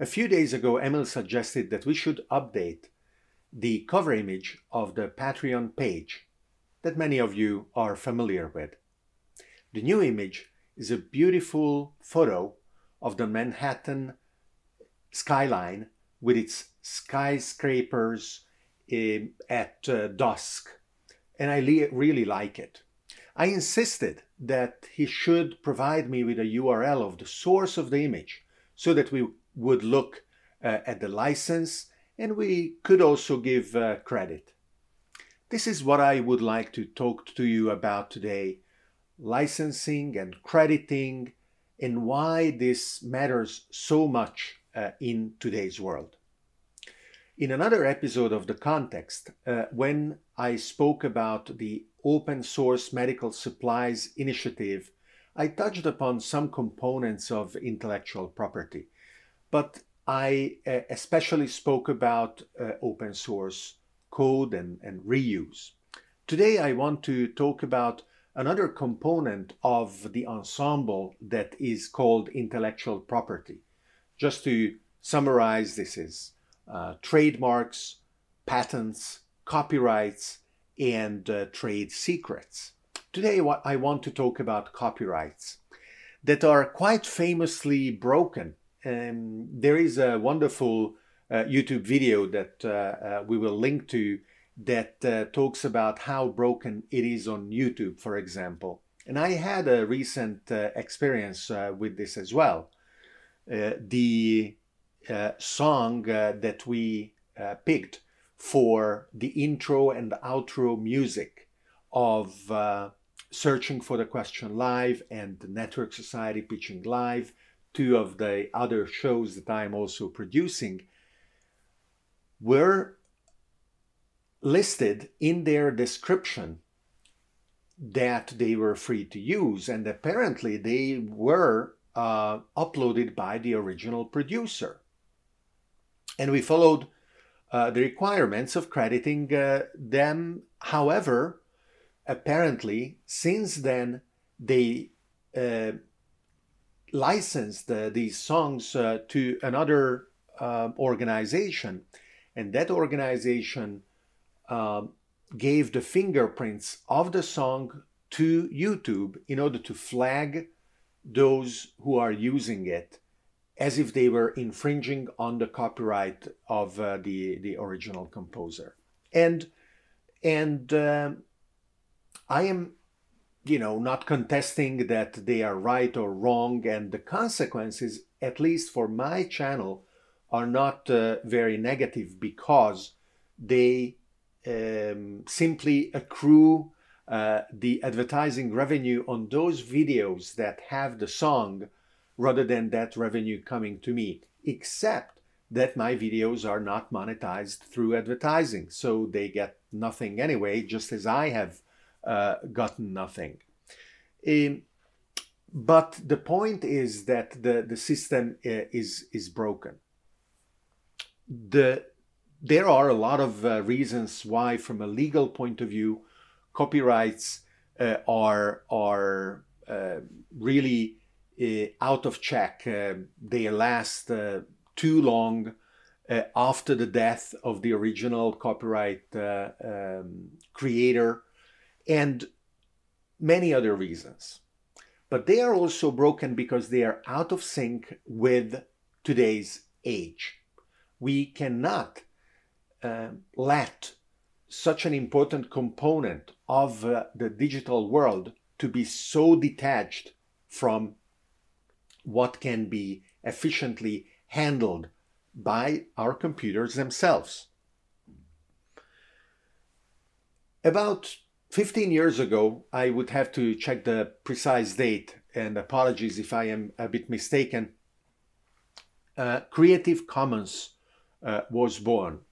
A few days ago, Emil suggested that we should update the cover image of the Patreon page that many of you are familiar with. The new image is a beautiful photo of the Manhattan skyline with its skyscrapers uh, at uh, dusk, and I really like it. I insisted that he should provide me with a URL of the source of the image so that we would look uh, at the license and we could also give uh, credit. This is what I would like to talk to you about today licensing and crediting and why this matters so much uh, in today's world. In another episode of The Context, uh, when I spoke about the Open Source Medical Supplies Initiative, I touched upon some components of intellectual property, but I uh, especially spoke about uh, open source code and, and reuse. Today, I want to talk about another component of the ensemble that is called intellectual property. Just to summarize, this is uh, trademarks, patents, copyrights, and uh, trade secrets. Today, I want to talk about copyrights that are quite famously broken. Um, there is a wonderful uh, YouTube video that uh, uh, we will link to that uh, talks about how broken it is on YouTube, for example. And I had a recent experience with this as well. the uh, song uh, that we uh, picked for the intro and outro music of uh, Searching for the Question Live and Network Society Pitching Live, two of the other shows that I'm also producing, were listed in their description that they were free to use, and apparently they were uh, uploaded by the original producer. And we followed uh, the requirements of crediting uh, them. However, apparently, since then, they uh, licensed these songs uh, to another um, organization, and that organization um, gave the fingerprints of the song to YouTube in order to flag those who are using it as if they were infringing on the copyright of uh, the the original composer. And and uh, i am you know not contesting that they are right or wrong and the consequences at least for my channel are not uh, very negative because they um, simply accrue uh, the advertising revenue on those videos that have the song rather than that revenue coming to me, except that my videos are not monetized through advertising. So they get nothing anyway, just as I have uh, gotten nothing. Um, but the point is that the, the system uh, is, is broken. The, there are a lot of uh, reasons why, from a legal point of view, copyrights uh, are, are uh, really uh, out of check. Uh, they last uh, too long after the death of the original copyright um, creator, and many other reasons. But they are also broken because they are out of sync with today's age. We cannot uh, let such an important component of uh, the digital world to be so detached from what can be efficiently handled by our computers themselves. About 15 years ago, I would have to check the precise date, and apologies if I am a bit mistaken. Uh, Creative Commons uh, was born.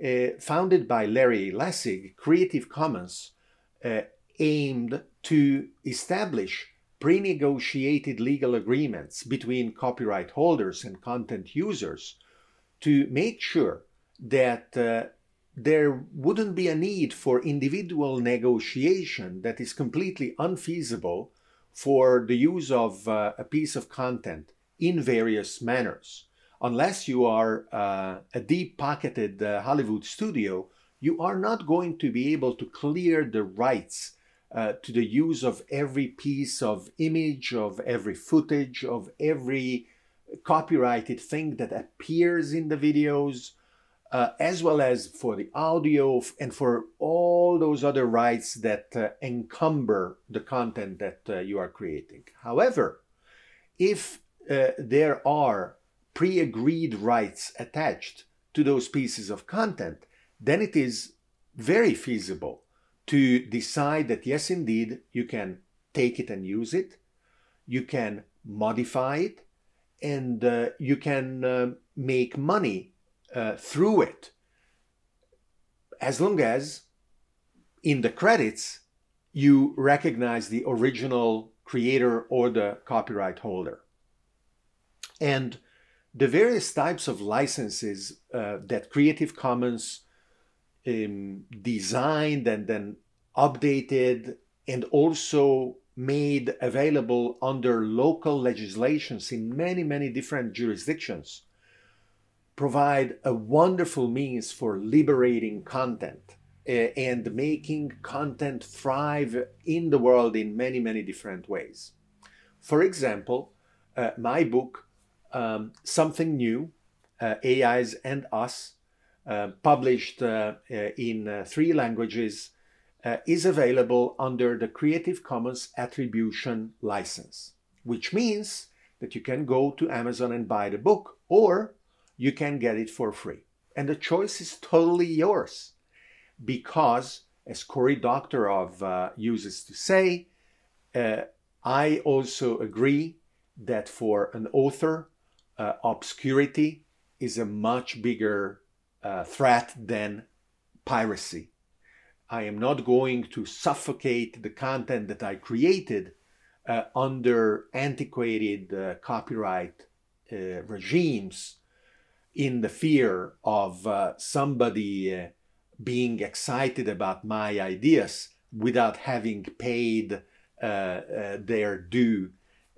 Uh, founded by Larry Lessig, Creative Commons uh, aimed to establish pre-negotiated legal agreements between copyright holders and content users to make sure that uh, there wouldn't be a need for individual negotiation that is completely unfeasible for the use of uh, a piece of content in various manners. unless you are uh, a deep pocketed uh, Hollywood studio, you are not going to be able to clear the rights uh, to the use of every piece of image, of every footage, of every copyrighted thing that appears in the videos, uh, as well as for the audio and for all those other rights that uh, encumber the content that uh, you are creating. However, if uh, there are pre agreed rights attached to those pieces of content, then it is very feasible to decide that yes, indeed, you can take it and use it, you can modify it, and uh, you can uh, make money uh, through it as long as in the credits you recognize the original creator or the copyright holder. And the various types of licenses uh, that Creative Commons um, designed and then updated and also made available under local legislations in many, many different jurisdictions provide a wonderful means for liberating content uh, and making content thrive in the world in many, many different ways. For example, uh, my book, um, Something New uh, AIs and Us, published in three languages, is available under the Creative Commons Attribution license, which means that you can go to Amazon and buy the book or you can get it for free. And the choice is totally yours because, as Cory Doctorow uh, uses to say, uh, I also agree that for an author, uh, obscurity is a much bigger uh, threat than piracy. I am not going to suffocate the content that I created uh, under antiquated uh, copyright regimes in the fear of uh, somebody uh, being excited about my ideas without having paid uh, uh their due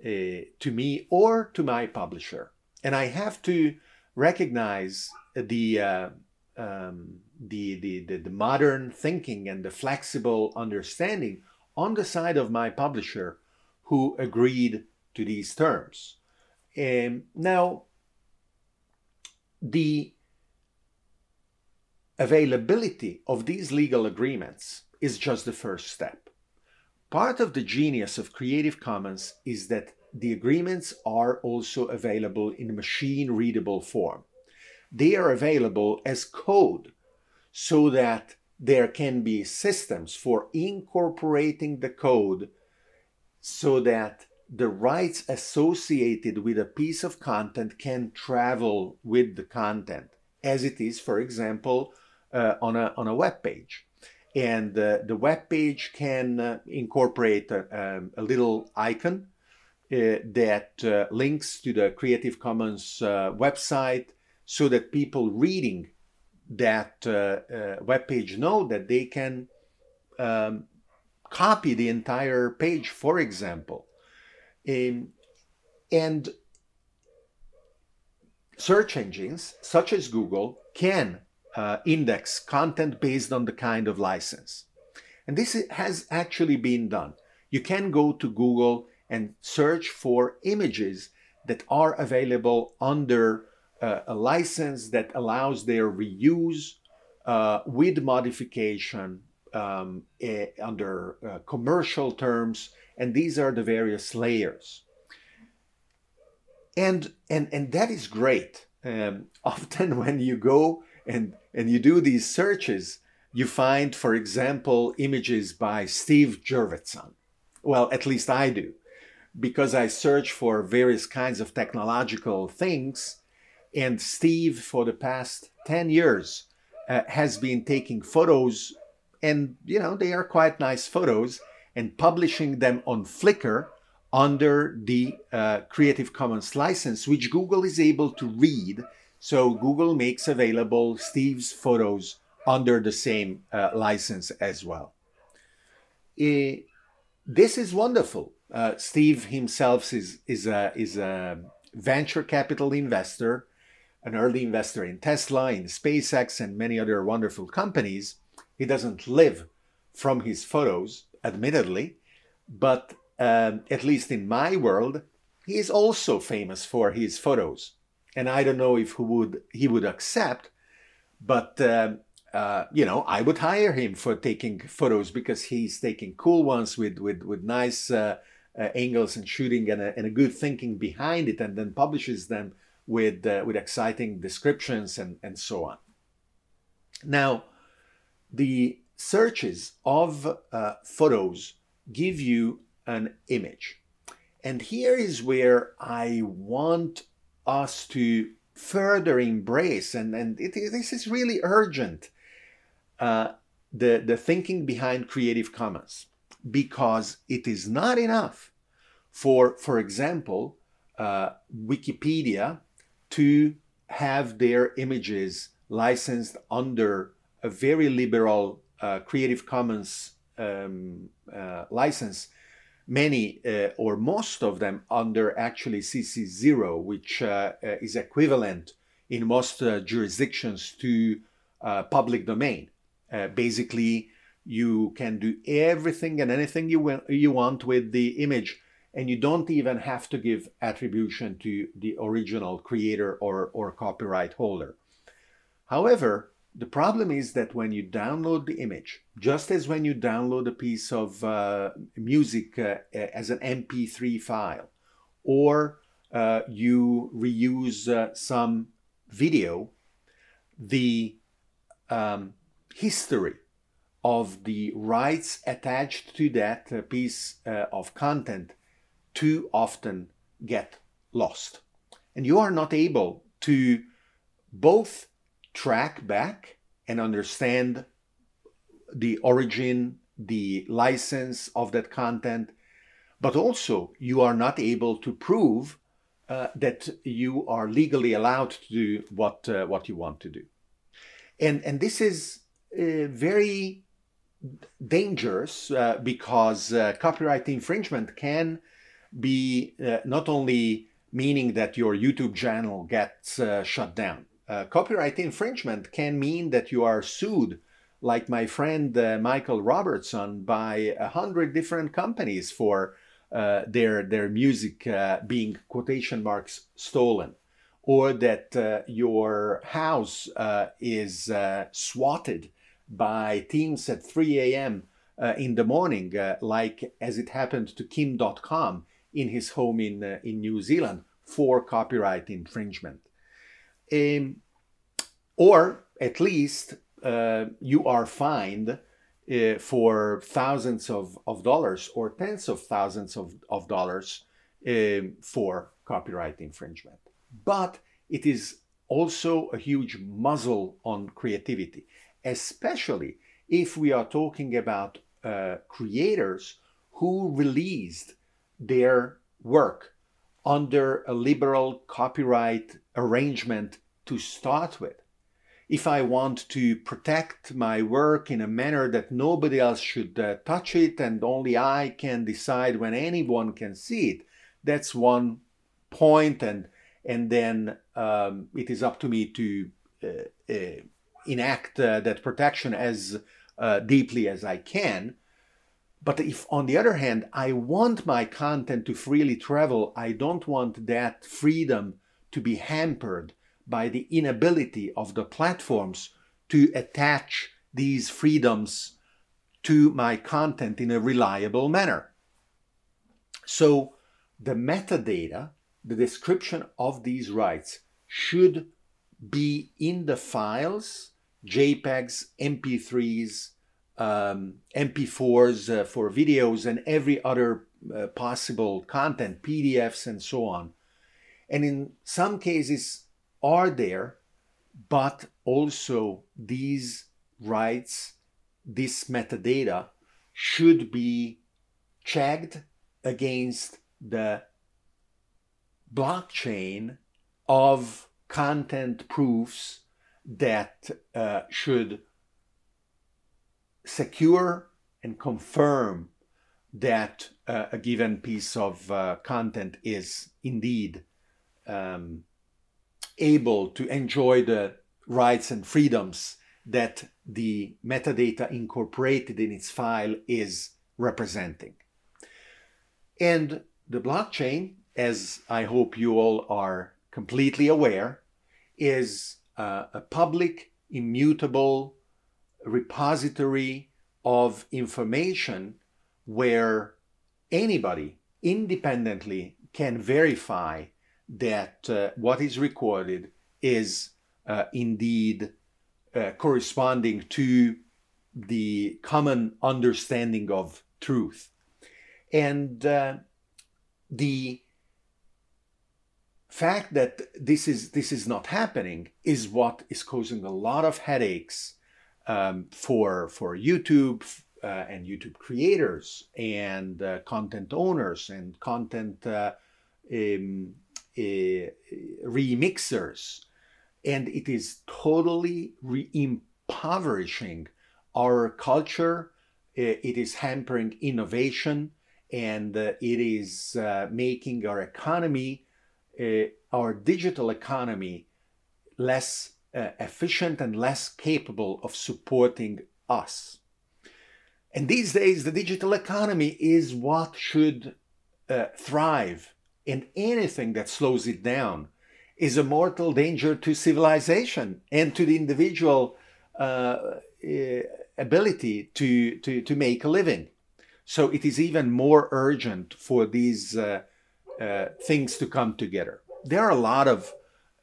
uh, to me or to my publisher. And I have to recognize the, um, the, the, the, the modern thinking and the flexible understanding on the side of my publisher who agreed to these terms. And now, the availability of these legal agreements is just the first step. Part of the genius of Creative Commons is that the agreements are also available in machine readable form. They are available as code so that there can be systems for incorporating the code so that the rights associated with a piece of content can travel with the content, as it is, for example, uh, on, a, on a web page. And uh, the web page can uh, incorporate a, um, a, little icon uh, that uh, links to the Creative Commons uh, website so that people reading that web page know that they can um, copy the entire page, for example. Um, and search engines such as Google can uh, index content based on the kind of license. And this has actually been done. You can go to Google and search for images that are available under uh, a license that allows their reuse uh, with modification um, eh, under uh, commercial terms and these are the various layers. And and and that is great. Um, often when you go and and you do these searches you find for example images by steve jurvetson. Well at least i do. Because i search for various kinds of technological things and steve for the past 10 years uh, has been taking photos and you know they are quite nice photos and publishing them on Flickr under the uh, Creative Commons license, which Google is able to read. So Google makes available Steve's photos under the same uh, license as well. Uh, this is wonderful. Uh, Steve himself is, is, a, is a venture capital investor an early investor in Tesla, in SpaceX, and many other wonderful companies. He doesn't live from his photos, admittedly, but um, at least in my world, he is also famous for his photos. And I don't know if he would he would accept, but um, uh, you know, I would hire him for taking photos because he's taking cool ones with with with nice uh, uh, angles and shooting and a, and a good thinking behind it, and then publishes them with uh, with exciting descriptions and and so on. Now, the searches of uh, photos give you an image, and here is where I want us to further embrace, and and it, this is really urgent uh, the, the thinking behind Creative Commons because it is not enough for, for example, uh, Wikipedia to have their images licensed under a very liberal uh, Creative Commons um, uh, license, many uh, or most of them under actually CC0, which uh, is equivalent in most jurisdictions to public domain. Uh, basically, you can do everything and anything you, you want with the image, and you don't even have to give attribution to the original creator or, or copyright holder. However, the problem is that when you download the image, just as when you download a piece of uh, music uh, as an MP3 file, or uh, you reuse uh, some video, the um, history of the rights attached to that uh, piece uh, of content too often get lost. And you are not able to both track back and understand the origin, the license of that content, but also you are not able to prove uh, that you are legally allowed to do what uh, what you want to do. And and this is uh, very dangerous uh, because uh, copyright infringement can be uh, not only meaning that your YouTube channel gets shut down. Uh, copyright infringement can mean that you are sued, like my friend Michael Robertson, by a hundred different companies for their their music being quotation marks stolen or that uh, your house uh, is uh, swatted by teams at 3 a.m. Uh, in the morning, uh, like as it happened to Kim Dotcom in his home in, uh, in New Zealand for copyright infringement. Um, or at least uh, you are fined uh, for thousands of, of dollars or tens of thousands of, of dollars um, for copyright infringement. But it is also a huge muzzle on creativity especially if we are talking about uh, creators who released their work under a liberal copyright arrangement to start with. If I want to protect my work in a manner that nobody else should uh, touch it and only I can decide when anyone can see it, that's one point and and then um, it is up to me to uh, uh enact uh, that protection as uh, deeply as I can. But if, on the other hand, I want my content to freely travel, I don't want that freedom to be hampered by the inability of the platforms to attach these freedoms to my content in a reliable manner. So, the metadata, the description of these rights, should be in the files JPEGs, MP3s, um, MP4s uh, for videos, and every other uh, possible content, PDFs, and so on. And in some cases, are there, but also these rights, this metadata, should be checked against the blockchain of content proofs that uh, should secure and confirm that uh, a given piece of uh, content is indeed um, able to enjoy the rights and freedoms that the metadata incorporated in its file is representing. And the blockchain, as I hope you all are completely aware, is uh, a public, immutable repository of information where anybody independently can verify that uh, what is recorded is uh, indeed uh, corresponding to the common understanding of truth. And uh, the fact that this is this is not happening is what is causing a lot of headaches um, for for YouTube uh, and YouTube creators and uh, content owners and content uh, um, remixers, and it is totally impoverishing our culture. Uh, it is hampering innovation, and uh, it is making our economy uh, our digital economy less uh, efficient and less capable of supporting us. And these days, the digital economy is what should uh, thrive, and anything that slows it down is a mortal danger to civilization and to the individual uh, uh ability to, to, to make a living. So it is even more urgent for these uh, uh, things to come together. There are a lot of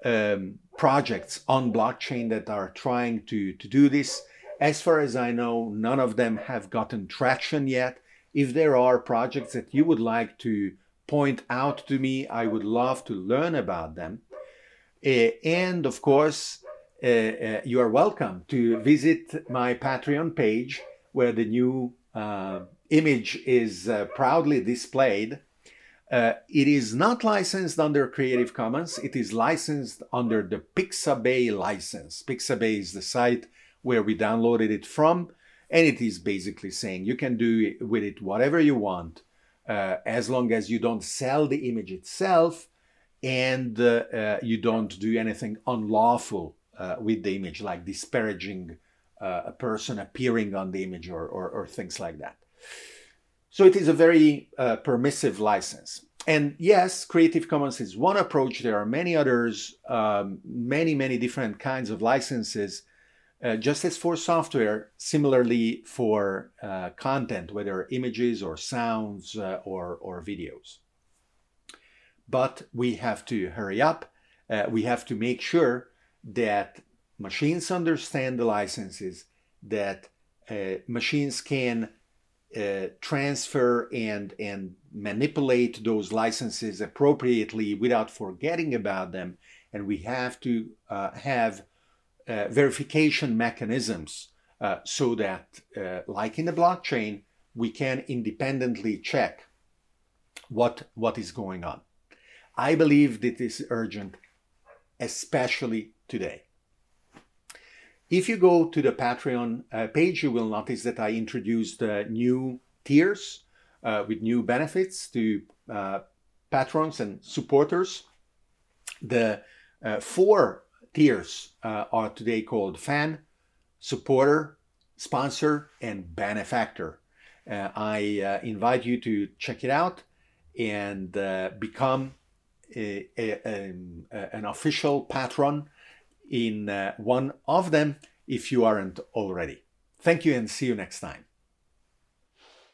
um, projects on blockchain that are trying to, to do this. As far as I know, none of them have gotten traction yet. If there are projects that you would like to point out to me, I would love to learn about them. Uh, and of course, uh, uh, you are welcome to visit my Patreon page where the new uh, image is uh, proudly displayed. Uh, it is not licensed under Creative Commons. It is licensed under the Pixabay license. Pixabay is the site where we downloaded it from, and it is basically saying you can do with it whatever you want, uh, as long as you don't sell the image itself and uh, uh you don't do anything unlawful uh, with the image, like disparaging a person appearing on the image or, or, or things like that. So it is a very permissive license. And yes, Creative Commons is one approach. There are many others, um, many, many different kinds of licenses. Uh, just as for software, similarly for uh, content, whether images or sounds uh, or, or videos. But we have to hurry up. Uh, we have to make sure that machines understand the licenses, that uh, machines can transfer and and manipulate those licenses appropriately without forgetting about them and we have to have uh, verification mechanisms uh, so that uh, like in the blockchain we can independently check what what is going on i believe that this is urgent especially today if you go to the Patreon uh, page, you will notice that I introduced uh, new tiers uh, with new benefits to patrons and supporters. The four tiers uh, are today called fan, supporter, sponsor, and benefactor. I invite you to check it out and become a, a, a, an official patron in uh, one of them if you aren't already. Thank you and see you next time.